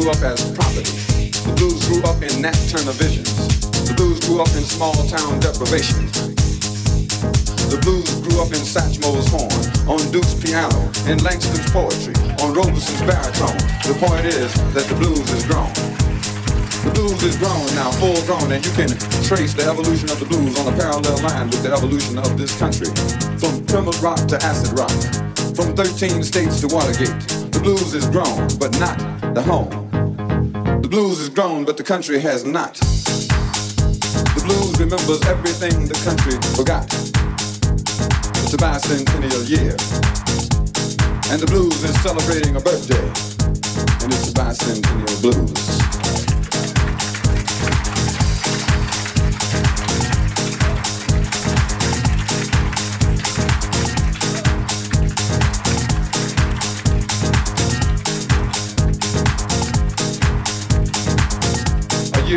grew up as property. The blues grew up in Nat Turner visions. The blues grew up in small town deprivation. The blues grew up in Satchmo's horn, on Duke's piano, in Langston's poetry, on Robeson's baritone. The point is that the blues is grown. The blues is grown now, full grown, and you can trace the evolution of the blues on a parallel line with the evolution of this country. From primitive rock to acid rock, from 13 states to Watergate. The blues is grown, but not the home. The blues is grown, but the country has not. The blues remembers everything the country forgot. It's a bicentennial year. And the blues is celebrating a birthday. And it's the bicentennial blues.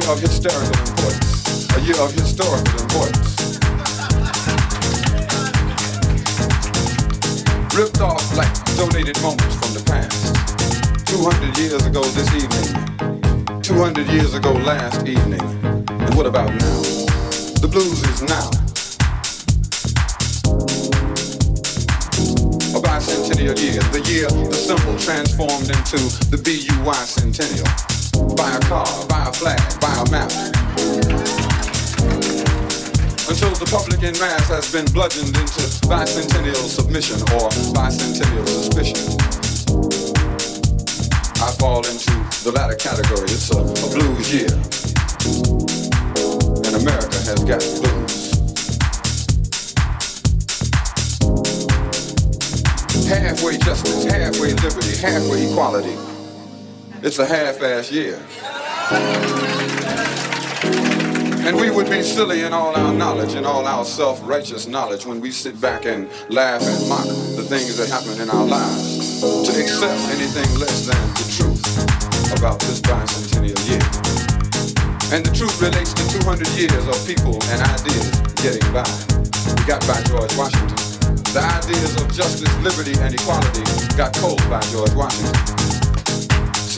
Year of hysterical importance. A year of historical importance. Ripped off like donated moments from the past. 200 years ago this evening. 200 years ago last evening. And what about now? The blues is now. A bicentennial year. The year the symbol transformed into the BUY centennial. Buy a car, buy a flag, buy a map. Until the public in mass has been bludgeoned into bicentennial submission or bicentennial suspicion. I fall into the latter category. It's a, a blues year. And America has got blues. Halfway justice, halfway liberty, halfway equality. It's a half-ass year. And we would be silly in all our knowledge and all our self-righteous knowledge when we sit back and laugh and mock the things that happen in our lives to accept anything less than the truth about this bicentennial year. And the truth relates to 200 years of people and ideas getting by. We got by George Washington. The ideas of justice, liberty, and equality got cold by George Washington.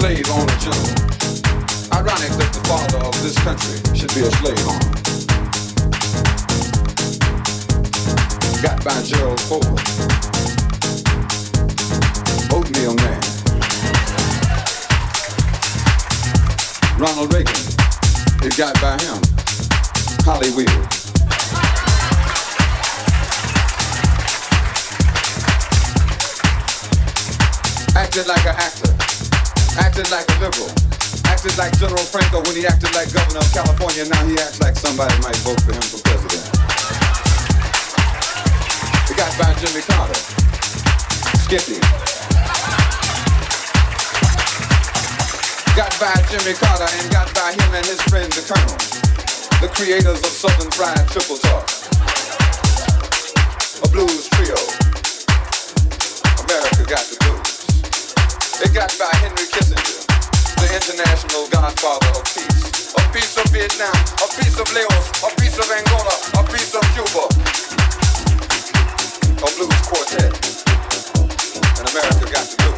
Slave owner general. Ironic that the father of this country should be a slave owner. Got by Gerald Ford. Oatmeal Man. Ronald Reagan. It got by him. Hollywood. Acted like an actor. Acted like a liberal. Acted like General Franco when he acted like governor of California. Now he acts like somebody might vote for him for president. It got by Jimmy Carter. Skippy. Got by Jimmy Carter and got by him and his friend the Colonel. The creators of Southern Fried Triple Talk. A blues trio. America got the. It got by Henry Kissinger, the international godfather of peace. A piece of Vietnam, a piece of Laos, a piece of Angola, a piece of Cuba. A blues quartet. And America got the blues.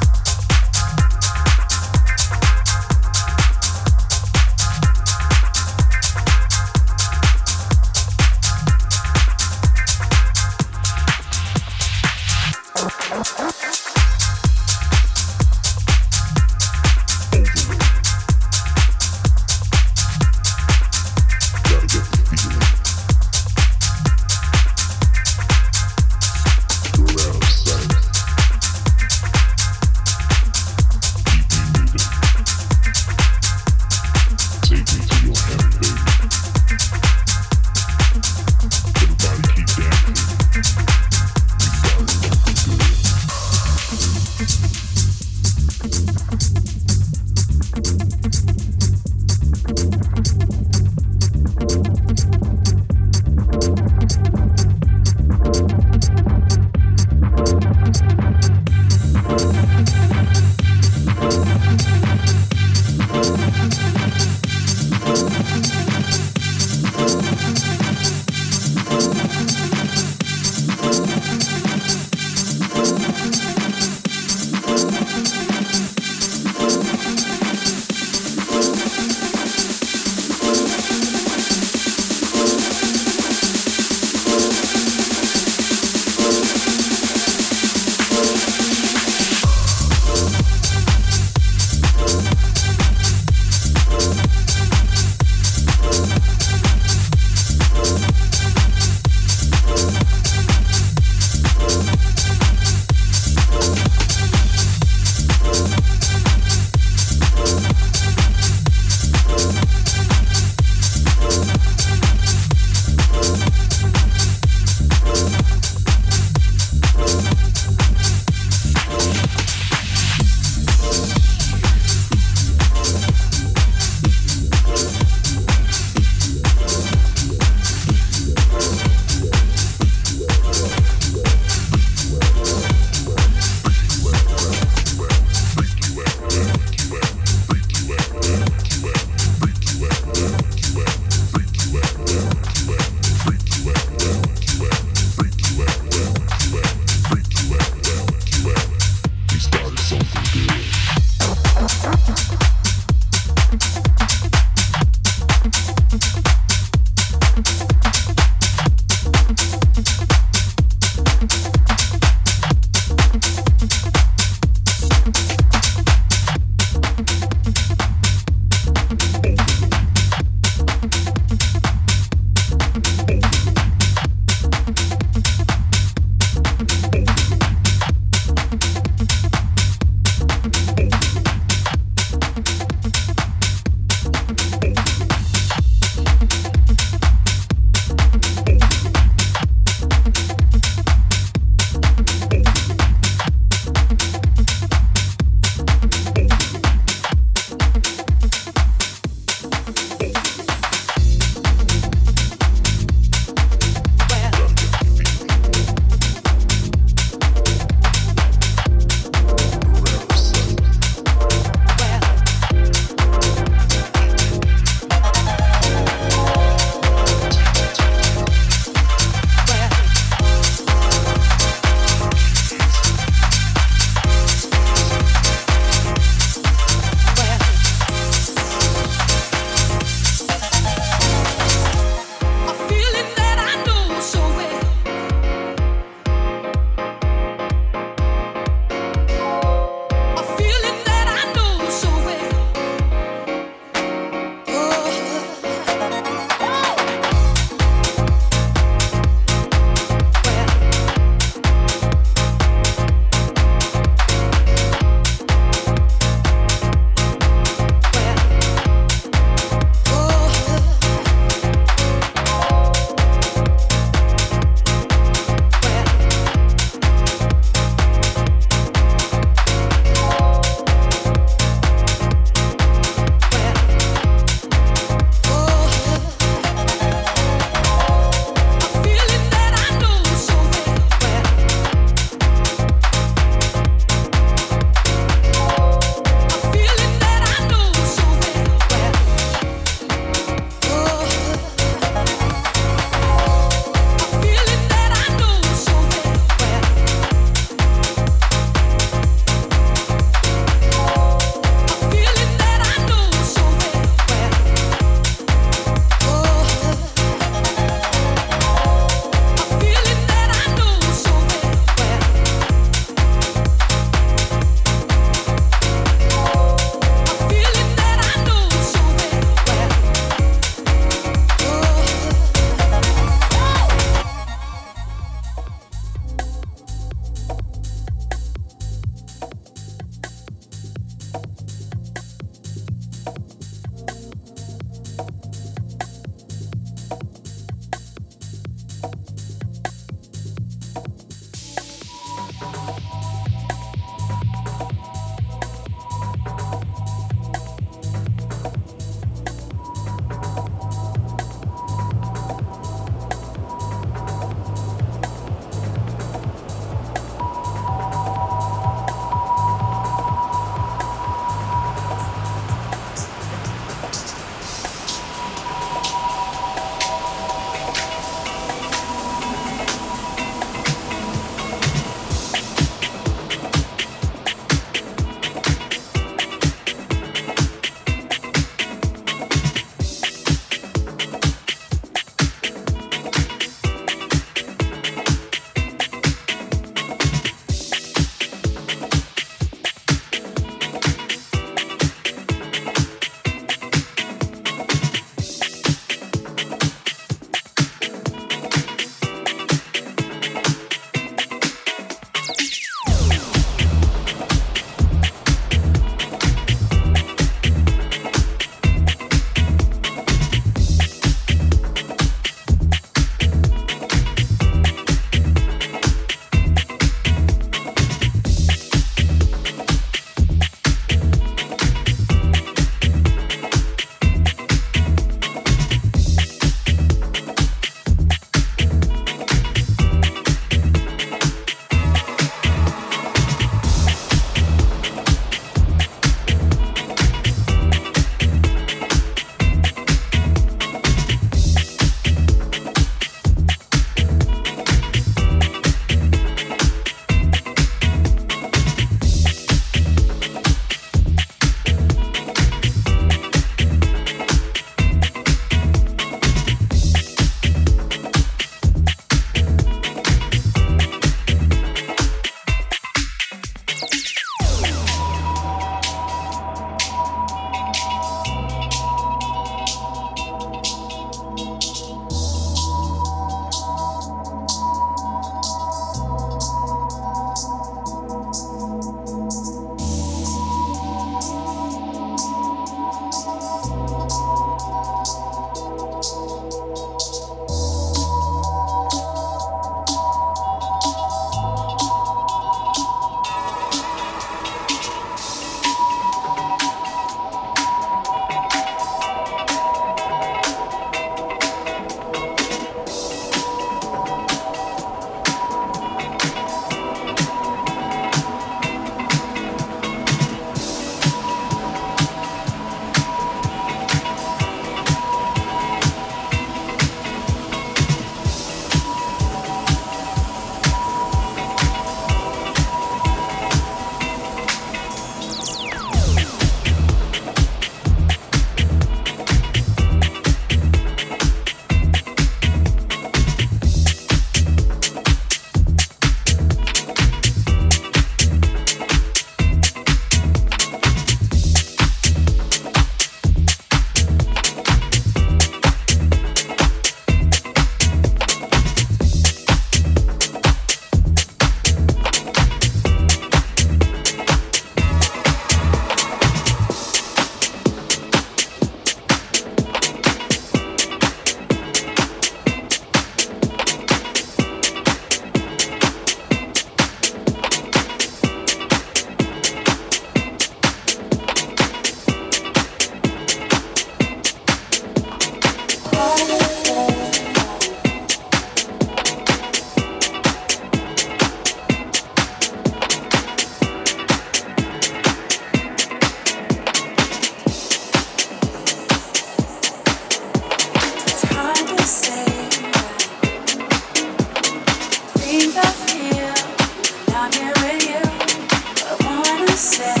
said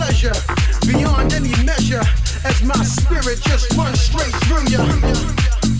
pleasure beyond any measure as my spirit just runs straight through you.